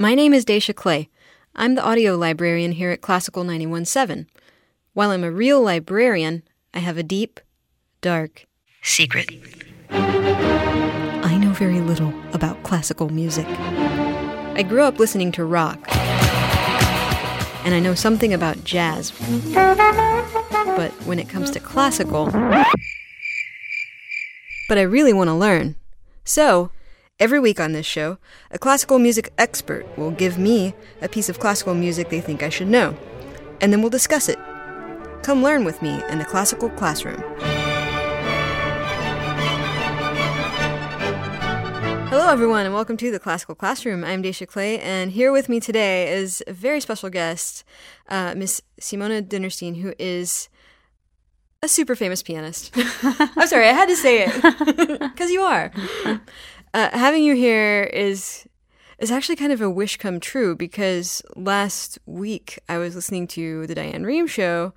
My name is Daisha Clay. I'm the audio librarian here at Classical 917. While I'm a real librarian, I have a deep, dark secret. I know very little about classical music. I grew up listening to rock, and I know something about jazz. But when it comes to classical, but I really want to learn. So, every week on this show, a classical music expert will give me a piece of classical music they think I should know, and then we'll discuss it. Come learn with me in the classical classroom. Hello, everyone, and welcome to the Classical Classroom. I'm Daisha Clay, and here with me today is a very special guest, uh, Miss Simone Dinnerstein, who is a super famous pianist. I'm sorry, I had to say it because you are. Uh, having you here is is actually kind of a wish come true because last week I was listening to the Diane Rehm show,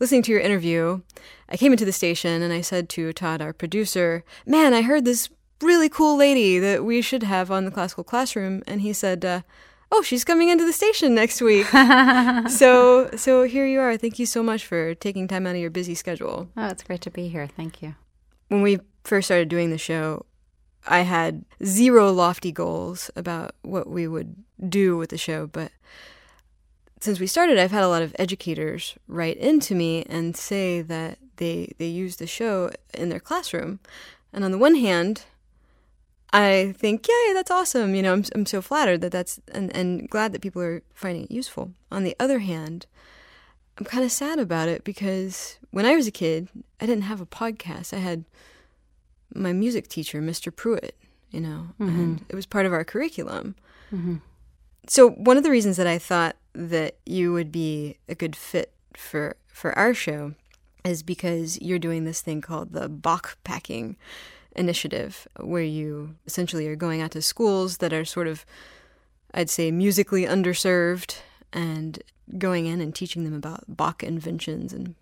listening to your interview. I came into the station and I said to Todd, our producer, "Man, I heard this really cool lady that we should have on the classical classroom," and he said. Uh, oh, she's coming into the station next week. so, so here you are. Thank you so much for taking time out of your busy schedule. Oh, it's great to be here. Thank you. When we first started doing the show, I had zero lofty goals about what we would do with the show, but since we started, I've had a lot of educators write into me and say that they they use the show in their classroom. And on the one hand, I think, yay, that's awesome. You know, I'm, I'm so flattered that that's, and, and glad that people are finding it useful. On the other hand, I'm kind of sad about it because when I was a kid, I didn't have a podcast. I had my music teacher, Mr. Pruitt, you know, mm-hmm. and it was part of our curriculum. Mm-hmm. So one of the reasons that I thought that you would be a good fit for for our show is because you're doing this thing called the Bachpacking initiative, where you essentially are going out to schools that are sort of, I'd say, musically underserved and going in and teaching them about Bach inventions and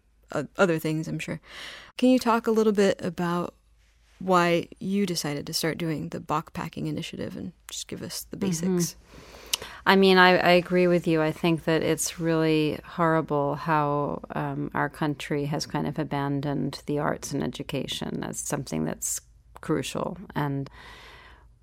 other things, I'm sure. Can you talk a little bit about why you decided to start doing the Bachpacking initiative and just give us the basics? Mm-hmm. I mean, I, I, agree with you. I think that it's really horrible how um, our country has kind of abandoned the arts and education as something that's crucial. And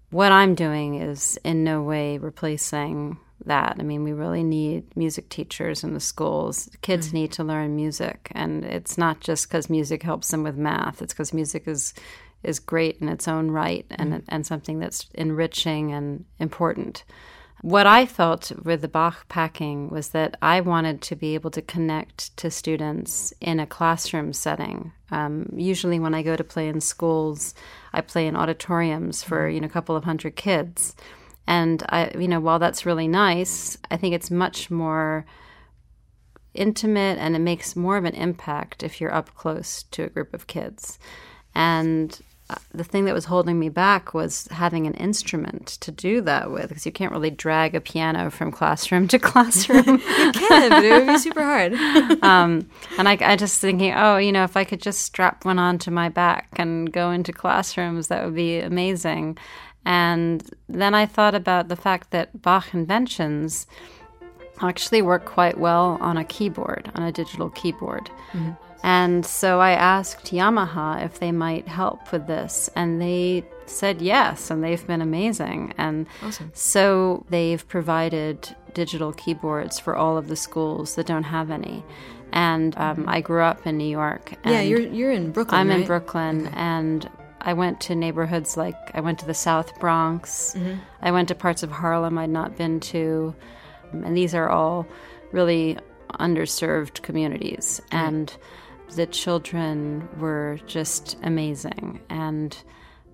what I'm doing is in no way replacing that. I mean, we really need music teachers in the schools. Kids mm-hmm. need to learn music, and it's not just because music helps them with math. It's because music is is great in its own right and mm-hmm. and something that's enriching and important. What I felt with the Bachpacking was that I wanted to be able to connect to students in a classroom setting. Um, usually, when I go to play in schools, I play in auditoriums for you know a couple of hundred kids, and I you know while that's really nice, I think it's much more intimate and it makes more of an impact if you're up close to a group of kids. And the thing that was holding me back was having an instrument to do that with because you can't really drag a piano from classroom to classroom. you can, but it would be super hard. um, and I, I just thinking, oh, you know, if I could just strap one onto my back and go into classrooms, that would be amazing. And then I thought about the fact that Bach inventions actually work quite well on a keyboard, on a digital keyboard. Mm-hmm. And so I asked Yamaha if they might help with this, and they said yes, and they've been amazing. And awesome. so they've provided digital keyboards for all of the schools that don't have any. And um, I grew up in New York. yeah, you're you're in Brooklyn. I'm right? in Brooklyn, okay. and I went to neighborhoods like I went to the South Bronx. Mm-hmm. I went to parts of Harlem I'd not been to, and these are all really underserved communities. Mm-hmm. And the children were just amazing. And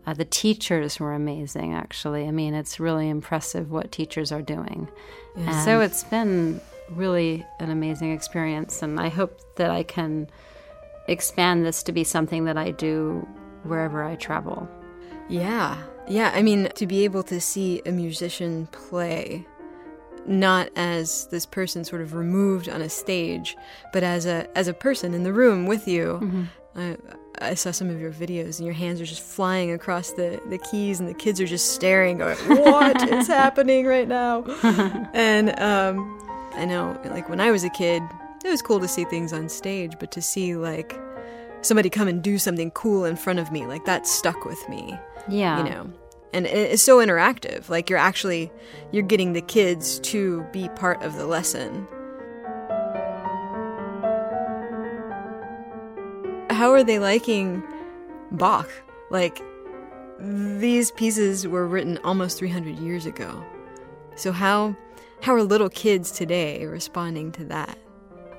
uh, the teachers were amazing, actually. I mean, it's really impressive what teachers are doing. Yeah. So it's been really an amazing experience. And I hope that I can expand this to be something that I do wherever I travel. Yeah. Yeah. I mean, to be able to see a musician play not as this person sort of removed on a stage, but as a as a person in the room with you. Mm-hmm. I, I saw some of your videos, and your hands are just flying across the, the keys, and the kids are just staring, going, "What is happening right now?" and um, I know, like when I was a kid, it was cool to see things on stage, but to see like somebody come and do something cool in front of me, like that stuck with me. Yeah, you know and it's so interactive. Like you're actually you're getting the kids to be part of the lesson. How are they liking bach? Like these pieces were written almost 300 years ago. So how how are little kids today responding to that?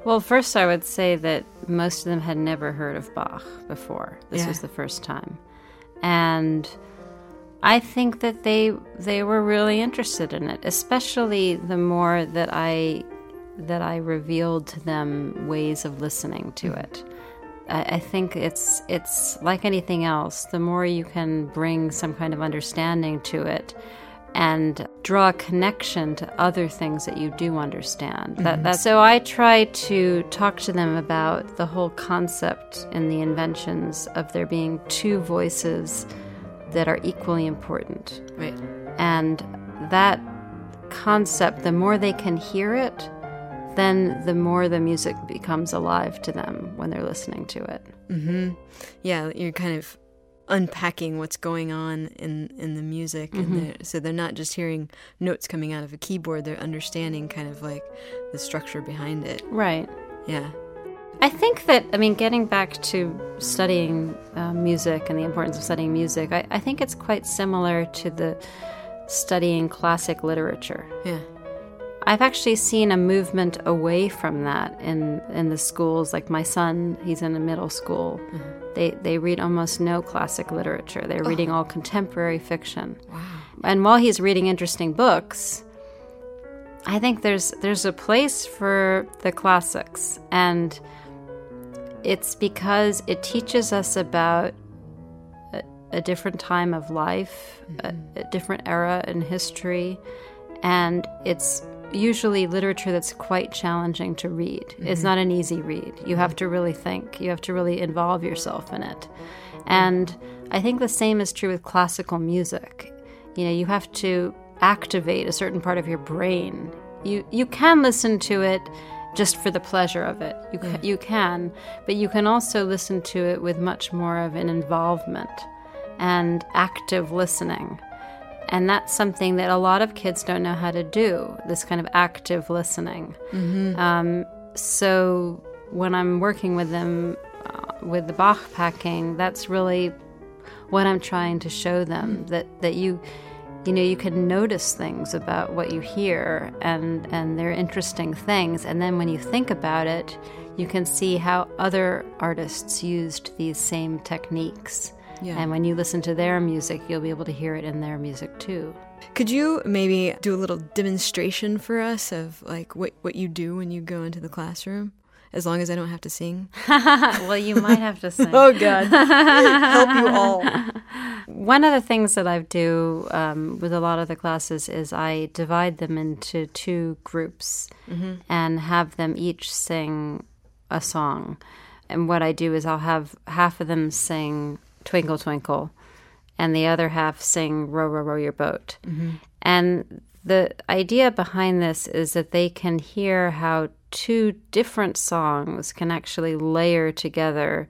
Well first i would say that most of them had never heard of bach before. This yeah. was the first time. And I think that they they were really interested in it, especially the more that I that I revealed to them ways of listening to it. I, I think it's it's like anything else. The more you can bring some kind of understanding to it, and draw a connection to other things that you do understand. Mm-hmm. That, that so I try to talk to them about the whole concept and the inventions of there being two voices that are equally important. Right. And that concept, the more they can hear it, then the more the music becomes alive to them when they're listening to it. Mm-hmm. Yeah, you're kind of unpacking what's going on in in the music, mm-hmm. and they're, so they're not just hearing notes coming out of a keyboard; they're understanding kind of like the structure behind it. Right. Yeah. I think that, I mean, getting back to studying uh, music and the importance of studying music, I, I, think it's quite similar to the studying classic literature. Yeah. I've actually seen a movement away from that in, in the schools. Like my son, he's in a middle school. Mm-hmm. They, they read almost no classic literature, they're oh. reading all contemporary fiction. Wow. And while he's reading interesting books, I think there's there's a place for the classics and it's because it teaches us about a, a different time of life, mm-hmm. a, a different era in history, and it's usually literature that's quite challenging to read. Mm-hmm. It's not an easy read. You have to really think, you have to really involve yourself in it. And I think the same is true with classical music. You know, you have to activate a certain part of your brain. You you can listen to it just for the pleasure of it. You, ca- you can, but you can also listen to it with much more of an involvement and active listening. And that's something that a lot of kids don't know how to do this kind of active listening. Mm-hmm. Um, so when I'm working with them uh, with the Bach packing, that's really what I'm trying to show them that, that you you know you can notice things about what you hear and and they're interesting things. And then when you think about it you can see how other artists used these same techniques. Yeah. and when you listen to their music you'll be able to hear it in their music too. Could you maybe do a little demonstration for us of like what what you do when you go into the classroom as long as I don't have to sing. well, you might have to sing. oh, God. Help you all. One of the things that I do um, with a lot of the classes is I divide them into two groups mm-hmm. and have them each sing a song. And what I do is I'll have half of them sing Twinkle, Twinkle, and the other half sing Row, Row, Row Your Boat. Mm-hmm. And the idea behind this is that they can hear how two different songs can actually layer together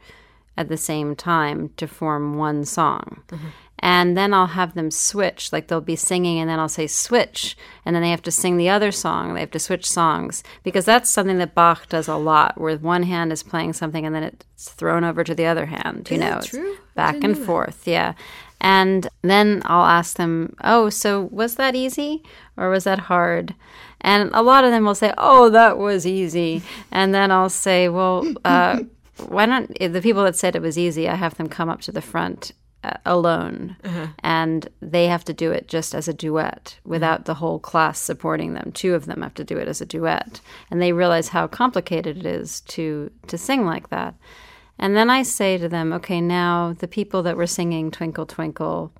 at the same time to form one song. Mm-hmm. And then I'll have them switch, like they'll be singing, and then I'll say switch, and then they have to sing the other song. They have to switch songs because that's something that Bach does a lot, where one hand is playing something and then it's thrown over to the other hand. You is know, true? back and forth. Yeah. And then I'll ask them, Oh, so was that easy or was that hard? And a lot of them will say, Oh, that was easy. And then I'll say, Well, uh, why don't the people that said it was easy, I have them come up to the front uh, alone uh-huh. and they have to do it just as a duet without the whole class supporting them two of them have to do it as a duet and they realize how complicated it is to to sing like that and then I say to them, okay, now the people that were singing Twinkle, Twinkle,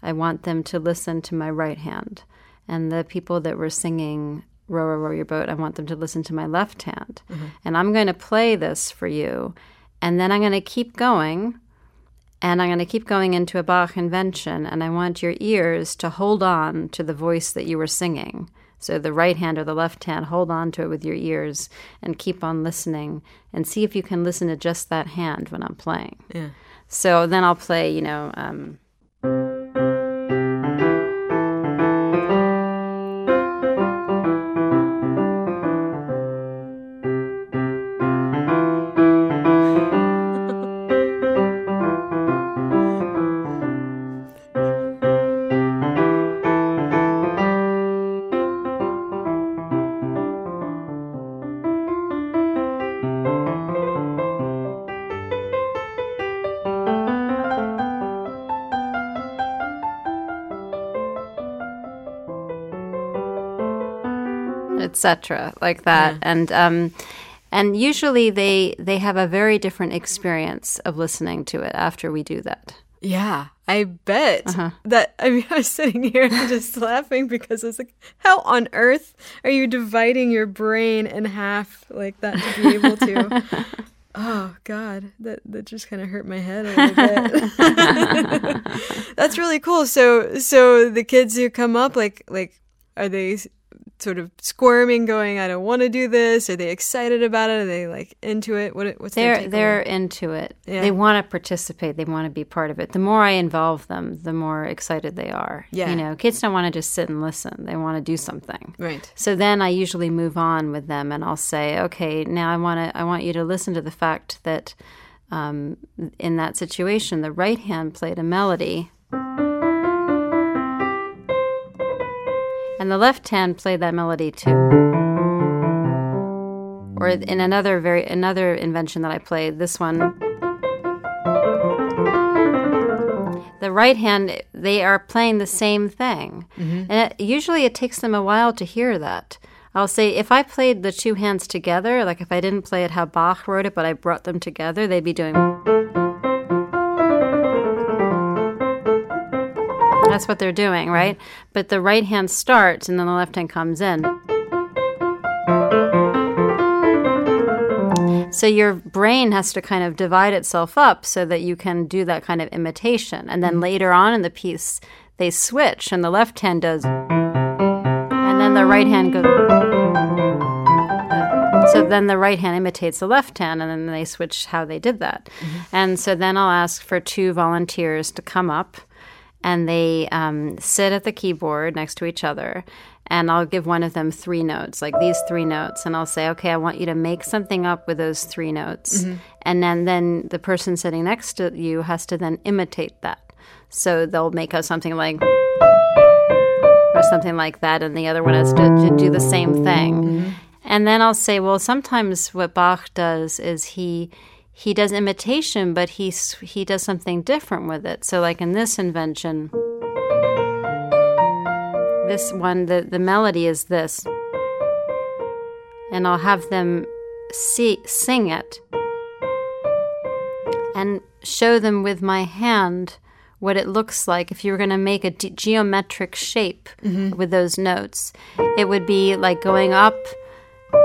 I want them to listen to my right hand. And the people that were singing Row, Row, Row Your Boat, I want them to listen to my left hand. Mm-hmm. And I'm going to play this for you. And then I'm going to keep going And I'm going to keep going into a Bach invention, and I want your ears to hold on to the voice that you were singing. So the right hand or the left hand, hold on to it with your ears and keep on listening and see if you can listen to just that hand when I'm playing. Yeah. So then I'll play, you know, um, etc. Like that, Yeah. and um, and usually they they have a very different experience of listening to it after we do that. Yeah, I bet Uh-huh. that. I mean, I was sitting here just laughing because I was like, "How on earth are you dividing your brain in half like that to be able to?" oh God, that that just kind of hurt my head a little bit. That's really cool. So, so the kids who come up, like, like, are they sort of squirming, going, "I don't want to do this"? Are they excited about it? Are they like into it? What? What's They're they're into it. Yeah. They want to participate. They want to be part of it. The more I involve them, the more excited they are. Yeah. You know, kids don't want to just sit and listen. They want to do something. right. So then I usually move on with them, and I'll say, "Okay, now I want to. I want you to listen to the fact that um, in that situation, the right hand played a melody, and the left hand played that melody too." Or in another very another invention that I played, this one. The right hand, they are playing the same thing. Mm-hmm. And it, usually it takes them a while to hear that. I'll say if I played the two hands together, like if I didn't play it how Bach wrote it, but I brought them together, they'd be doing. That's what they're doing, right? But the right hand starts and then the left hand comes in. So your brain has to kind of divide itself up so that you can do that kind of imitation. And then later on in the piece, they switch and the left hand does. And then the right hand goes. So then the right hand imitates the left hand, and then they switch how they did that. Mm-hmm. And so then I'll ask for two volunteers to come up, and they um, sit at the keyboard next to each other. And I'll give one of them three notes, like these three notes, and I'll say, "Okay, I want you to make something up with those three notes." And then, then the person sitting next to you has to then imitate that. So they'll make us something like or something like that, and the other one has to, to do the same thing. And then I'll say, well, sometimes what Bach does is he he does imitation, but he he does something different with it. So, like in this invention, this one, the the melody is this, and I'll have them see sing it and show them with my hand what it looks like if you were going to make a ge- geometric shape mm-hmm. with those notes. It would be like going up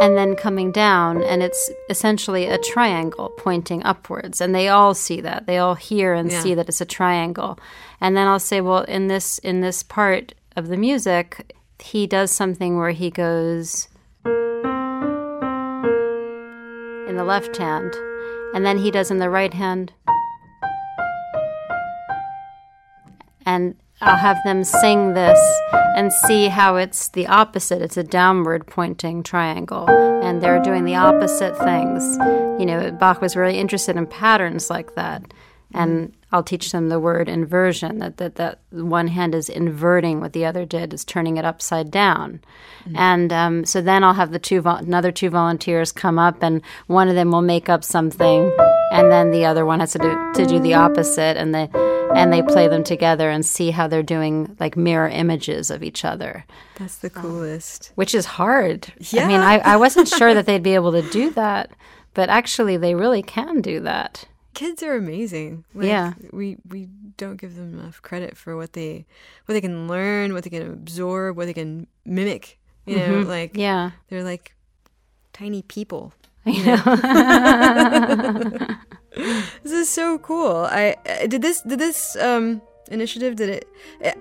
and then coming down, and it's essentially a triangle pointing upwards. And they all see that. They all hear and Yeah. see that it's a triangle. And then I'll say, well, in this in this part of the music, he does something where he goes in the left hand, and then he does in the right hand. And I'll have them sing this and see how it's the opposite. It's a downward pointing triangle, and they're doing the opposite things. You know, Bach was really interested in patterns like that. And I'll teach them the word inversion, that, that, that one hand is inverting what the other did, is turning it upside down. And um, so then I'll have the two vol- another two volunteers come up, and one of them will make up something, and then the other one has to do to do the opposite, and they and they play them together and see how they're doing like mirror images of each other, That's the coolest. which is hard. Yeah. I mean, I, I wasn't sure that they'd be able to do that, but actually, they really can do that. Kids are amazing. Like, Yeah. we we don't give them enough credit for what they what they can learn, what they can absorb, what they can mimic. You know, mm-hmm. like Yeah. they're like tiny people. You know. this is so cool. I, I did this. Did this um, initiative? Did it?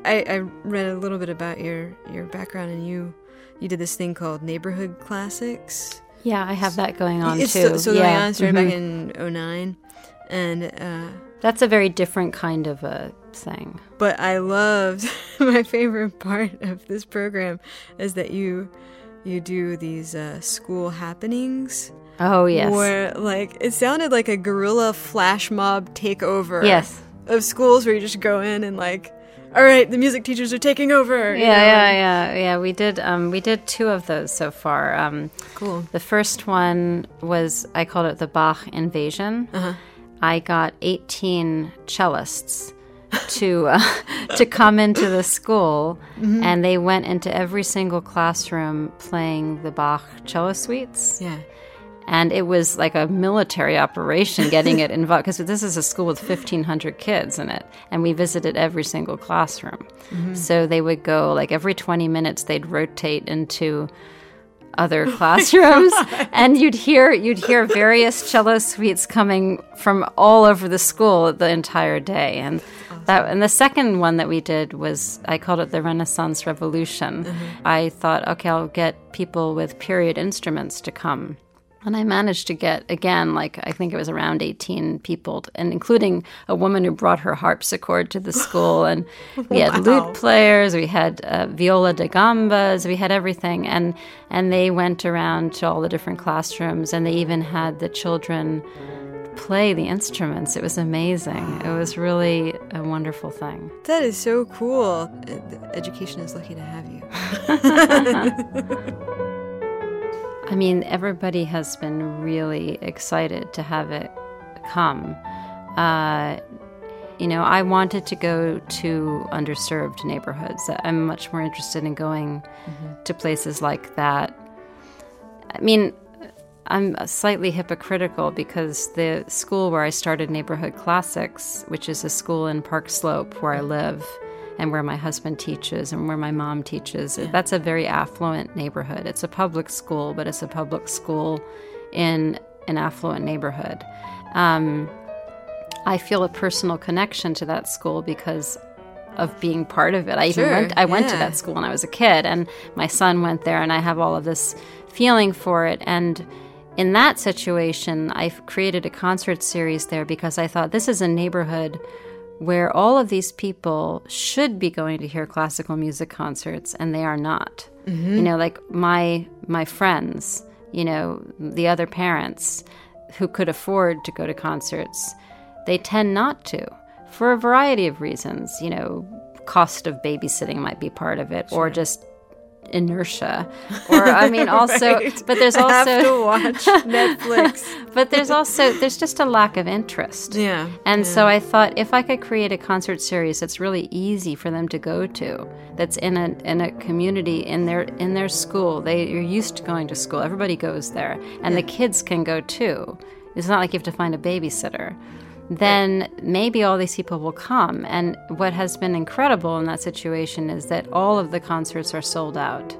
I, I read a little bit about your your background, and you you did this thing called Neighborhood Classics. Yeah, I have that going on It's too. So, still yeah. going on. Started back Mhm. in 09. and uh, That's a very different kind of a thing. but I loved my favorite part of this program is that you you do these uh, school happenings Oh yes, where like it sounded like a guerrilla flash mob takeover yes. of schools where you just go in and like all right the music teachers are taking over Yeah, know, yeah, yeah, yeah. We did. Um, we did two of those so far. Um, cool the first one was I called it the Bach invasion. Uh-huh. I got eighteen cellists to uh, to come into the school, Mm-hmm. and they went into every single classroom playing the Bach cello suites. yeah and it was like a military operation getting it involved because this is a school with 1500 kids in it and we visited every single classroom so they would go like every 20 minutes they'd rotate into other classrooms and you'd hear you'd hear various cello suites coming from all over the school the entire day and that and the second one that we did was I called it the Renaissance Revolution. I thought okay I'll get people with period instruments to come and I managed to get, again, like I think it was around 18 people, and including a woman who brought her harpsichord to the school. And we had Wow. lute players, we had uh, viola da gambas, we had everything. And, and they went around to all the different classrooms, and they even had the children play the instruments. It was amazing. It was really a wonderful thing. that is so cool the education is lucky to have you I mean, everybody has been really excited to have it come. Uh, you know, I wanted to go to underserved neighborhoods. I'm much more interested in going to places like that. I mean, I'm slightly hypocritical because the school where I started Neighborhood Classics, which is a school in Park Slope where I live and where my husband teaches and where my mom teaches, that's a very affluent neighborhood. It's a public school, but it's a public school in an affluent neighborhood. Um, I feel a personal connection to that school because of being part of it. I even went I went to that school when I was a kid and my son went there and I have all of this feeling for it and in that situation I created a concert series there because I thought this is a neighborhood where all of these people should be going to hear classical music concerts and they are not. Mm-hmm. You know, like my my friends, you know, the other parents who could afford to go to concerts, they tend not to for a variety of reasons. You know, cost of babysitting might be part of it, or just inertia, or I mean, also, Right. but there's I have also, to watch Netflix. but there's also there's just a lack of interest. Yeah. And so I thought if I could create a concert series that's really easy for them to go to, that's in a in a community in their in their school, they are used to going to school. Everybody goes there, and the kids can go too. It's not like you have to find a babysitter. Then maybe all these people will come. And what has been incredible in that situation is that all of the concerts are sold out.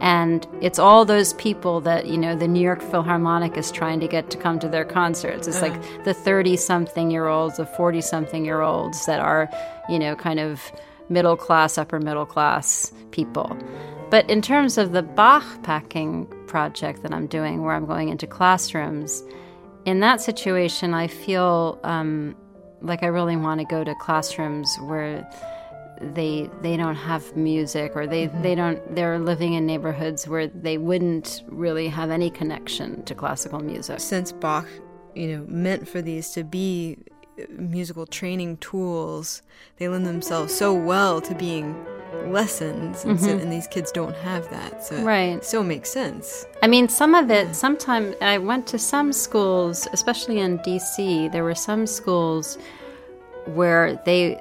And it's all those people that, you know, the New York Philharmonic is trying to get to come to their concerts. It's like uh-huh. the 30 something year olds, the 40 something year olds that are, you know, kind of middle class, upper middle class people. But in terms of the Bach packing project that I'm doing, where I'm going into classrooms, in that situation, I feel um, like I really want to go to classrooms where they they don't have music or they, they don't they're living in neighborhoods where they wouldn't really have any connection to classical music. Since Bach, you know, meant for these to be uh, musical training tools, they lend themselves so well to being lessons, and, so, mm-hmm. and these kids don't have that. So it Right. so makes sense. I mean, some of it, sometimes I went to some schools, especially in DC, there were some schools where they,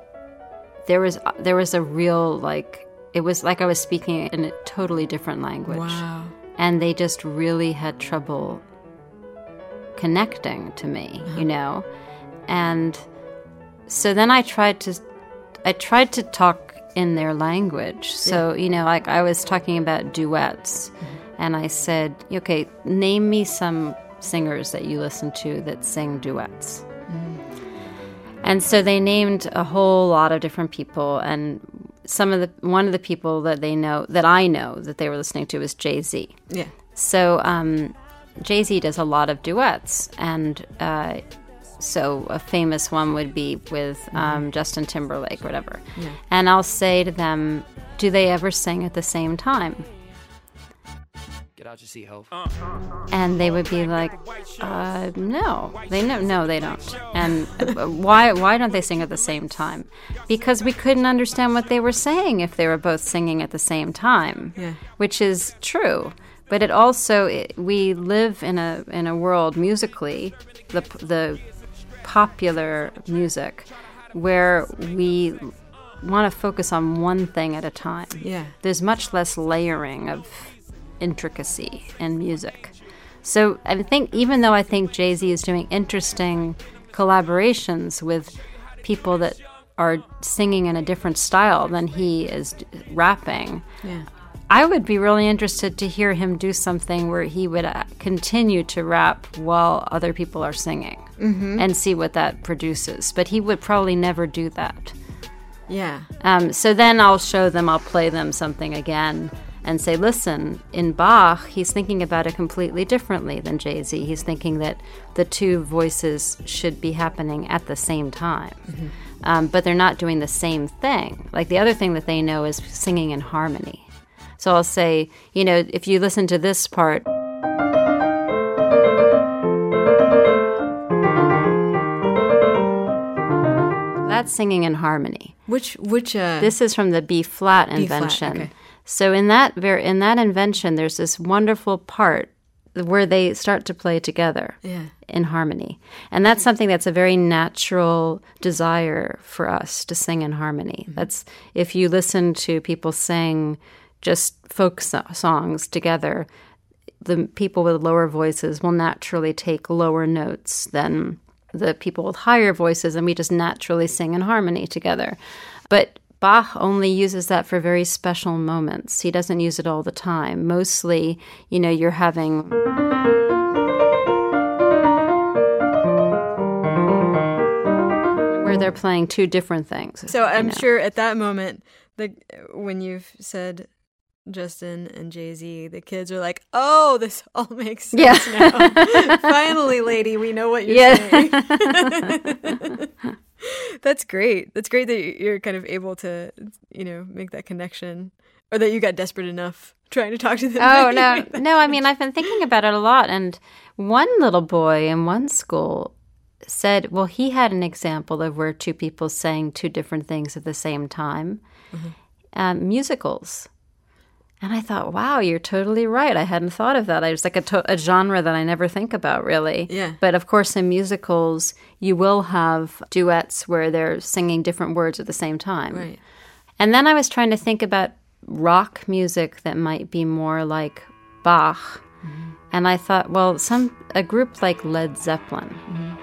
there was, there was a real, like, it was like I was speaking in a totally different language. Wow. And they just really had trouble connecting to me, you uh-huh. know? And so then I tried to, I tried to talk in their language. So, you know, like I was talking about duets, and I said, okay, name me some singers that you listen to that sing duets. And so they named a whole lot of different people, and some of the one of the people that they know that I know that they were listening to was Jay Z. Yeah. So um, Jay Z does a lot of duets, and uh, so a famous one would be with um, Justin Timberlake, or whatever. Yeah. And I'll say to them, "Do they ever sing at the same time?" Get out your seat, ho. And they would be like, uh, "No, they no, no, they don't." And uh, why why don't they sing at the same time? Because we couldn't understand what they were saying if they were both singing at the same time, Yeah. which is true. But it also it, we live in a in a world musically, the the popular music, where we want to focus on one thing at a time. Yeah. There's much less layering of intricacy in music. So I think even though I think Jay Z is doing interesting collaborations with people that are singing in a different style than he is rapping, Yeah. I would be really interested to hear him do something where he would uh, continue to rap while other people are singing and see what that produces. But he would probably never do that. Yeah. Um, so then I'll show them, I'll play them something again and say, listen, in Bach, he's thinking about it completely differently than Jay Z. He's thinking that the two voices should be happening at the same time. Um, but they're not doing the same thing. Like the other thing that they know is singing in harmony. So I'll say, you know, if you listen to this part, that's singing in harmony. Which which uh This is from the B flat flat, invention. okay. So in that ver- in that invention, there's this wonderful part where they start to play together Yeah. in harmony, and that's something that's a very natural desire for us to sing in harmony. Mm-hmm. That's if you listen to people sing just folk so- songs together, the people with lower voices will naturally take lower notes than the people with higher voices, and we just naturally sing in harmony together. But Bach only uses that for very special moments. He doesn't use it all the time. Mostly, you know, you're having. Where they're playing two different things. So I'm you know. sure at that moment, the when you've said Justin and Jay Z, the kids are like, "Oh, this all makes sense Yeah. now. Finally, lady, we know what you're Yeah. saying." That's great. That's great that you're kind of able to, you know, make that connection, or that you got desperate enough trying to talk to them. Oh no, no. I mean, I've been thinking about it a lot, and one little boy in one school said, "Well, he had an example of where two people sang two different things at the same time, um, musicals." And I thought, "Wow, you're totally right. I hadn't thought of that. I was like a, to- a genre that I never think about, really." Yeah. But of course, in musicals, you will have duets where they're singing different words at the same time. Right. And then I was trying to think about rock music that might be more like Bach. Mm-hmm. And I thought, well, some a group like Led Zeppelin. Mm-hmm.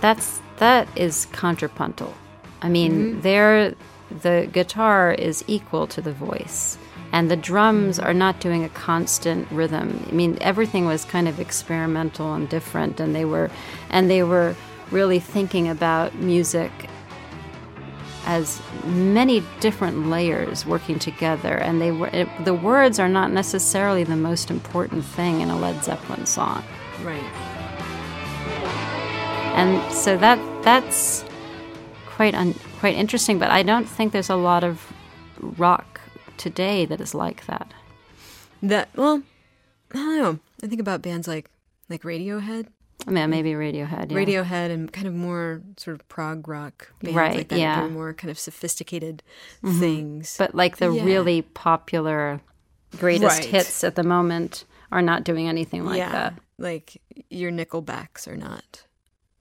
That's that is contrapuntal. I mean, mm-hmm. there the guitar is equal to the voice. And the drums are not doing a constant rhythm. I mean, everything was kind of experimental and different and they were and they were really thinking about music as many different layers working together and they were it, the words are not necessarily the most important thing in a Led Zeppelin song Right. and so that that's quite un, quite interesting but I don't think there's a lot of rock today that is like that That well, I don't know. I think about bands like like Radiohead, I mean maybe Radiohead yeah. Radiohead, and kind of more sort of prog rock bands Right, like that. yeah. Mm-hmm. more kind of sophisticated things. but like the Yeah. really popular greatest Right. hits at the moment are not doing anything like yeah, that like your Nickelbacks are not.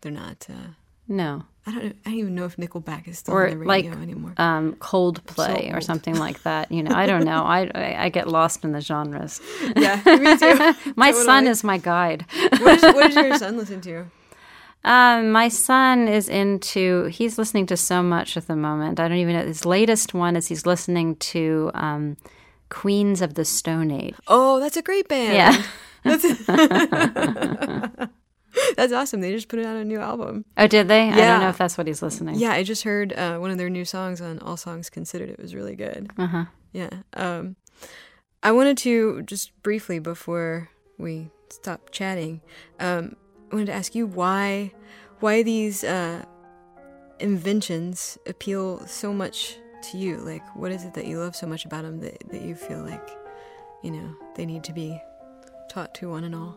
They're not. Uh, no I don't. I don't even know if Nickelback is still or on the like radio anymore. um, Coldplay So or something like that. You know, I don't know. I, I I get lost in the genres. yeah, me too. My son is my guide. What, is, what does your son listen to? Um, my son is into. He's listening to so much at the moment. I don't even know. His latest one is he's listening to um, Queens of the Stone Age. Oh, that's a great band. Yeah. That's awesome. They just put out a new album. Oh, did they? I don't know if that's what he's listening. Yeah, I just heard uh, one of their new songs on All Songs Considered. It was really good. Uh huh. Yeah. Um, I wanted to just briefly before we stop chatting, um, I wanted to ask you why why these uh, inventions appeal so much to you. Like, what is it that you love so much about them that, that you feel like, you know, they need to be taught to one and all?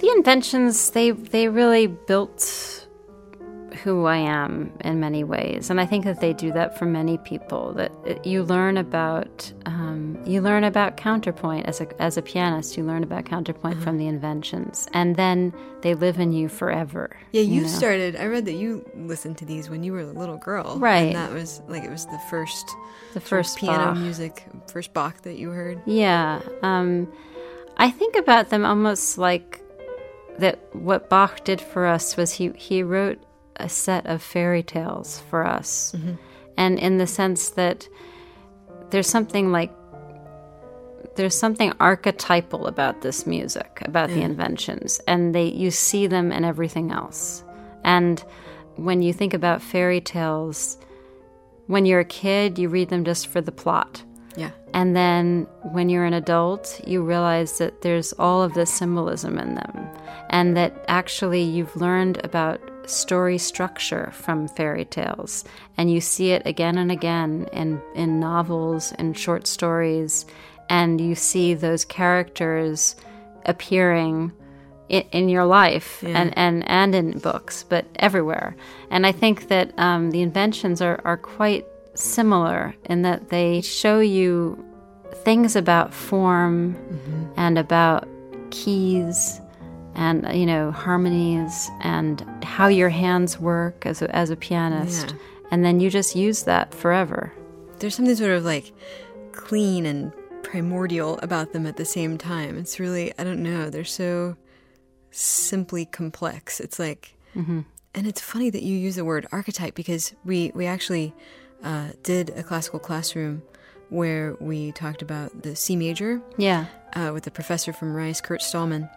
The inventions they they really built who I am in many ways, and I think that they do that for many people. That it, you learn about um, you learn about counterpoint as a as a pianist. You learn about counterpoint from the inventions, and then they live in you forever. Yeah, you, know? started. I read that you listened to these when you were a little girl, Right. And that was like it was the first the first piano Bach. music, first Bach that you heard. Yeah, um, I think about them almost like that. What Bach did for us was he he wrote a set of fairy tales for us, mm-hmm. and in the sense that there's something like there's something archetypal about this music, about the inventions, and they you see them in everything else. And when you think about fairy tales, when you're a kid, you read them just for the plot. Yeah, And then when you're an adult, you realize that there's all of this symbolism in them, and that actually you've learned about story structure from fairy tales, and you see it again and again in, in novels and short stories, and you see those characters appearing in, in your life and, and, and in books, but everywhere. And I think that um, the inventions are, are quite similar in that they show you things about form mm-hmm. and about keys and you know harmonies and how your hands work as a, as a pianist Yeah. and then you just use that forever there's something sort of like clean and primordial about them at the same time. It's really I don't know. They're so simply complex. It's like, mm-hmm. and it's funny that you use the word archetype because we we actually uh, did a classical classroom where we talked about the C major yeah uh, with the professor from Rice, Kurt Stallmann,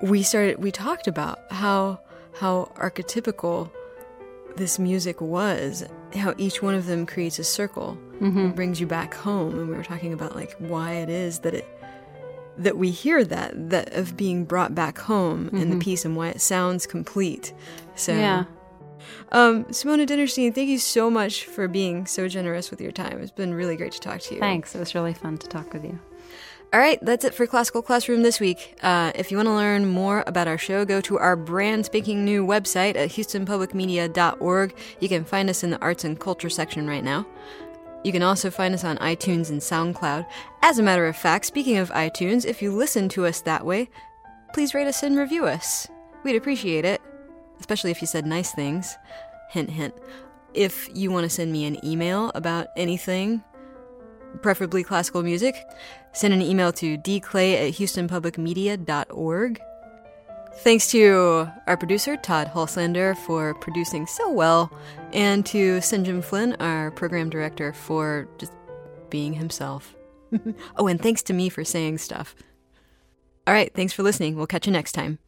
we started. We talked about how how archetypical this music was. How each one of them creates a circle, and brings you back home. And we were talking about like why it is that it that we hear that that of being brought back home in the piece and why it sounds complete. So yeah Um, Simone Dinnerstein, thank you so much for being so generous with your time. It's been really great to talk to you. thanks it was really fun to talk with you All right, that's it for Classical Classroom this week. Uh, if you want to learn more about our show, go to our brand spanking new website at houstonpublicmedia.org. You can find us in the arts and culture section right now. You can also find us on iTunes and SoundCloud. As a matter of fact, speaking of iTunes, if you listen to us that way, please rate us and review us. We'd appreciate it, especially if you said nice things. Hint, hint. If you want to send me an email about anything, preferably classical music, send an email to dclay at houstonpublicmedia.org. Thanks to our producer, Todd Hulslander, for producing so well, and to St. John Flynn, our program director, for just being himself. oh, and thanks to me for saying stuff. All right, thanks for listening. We'll catch you next time.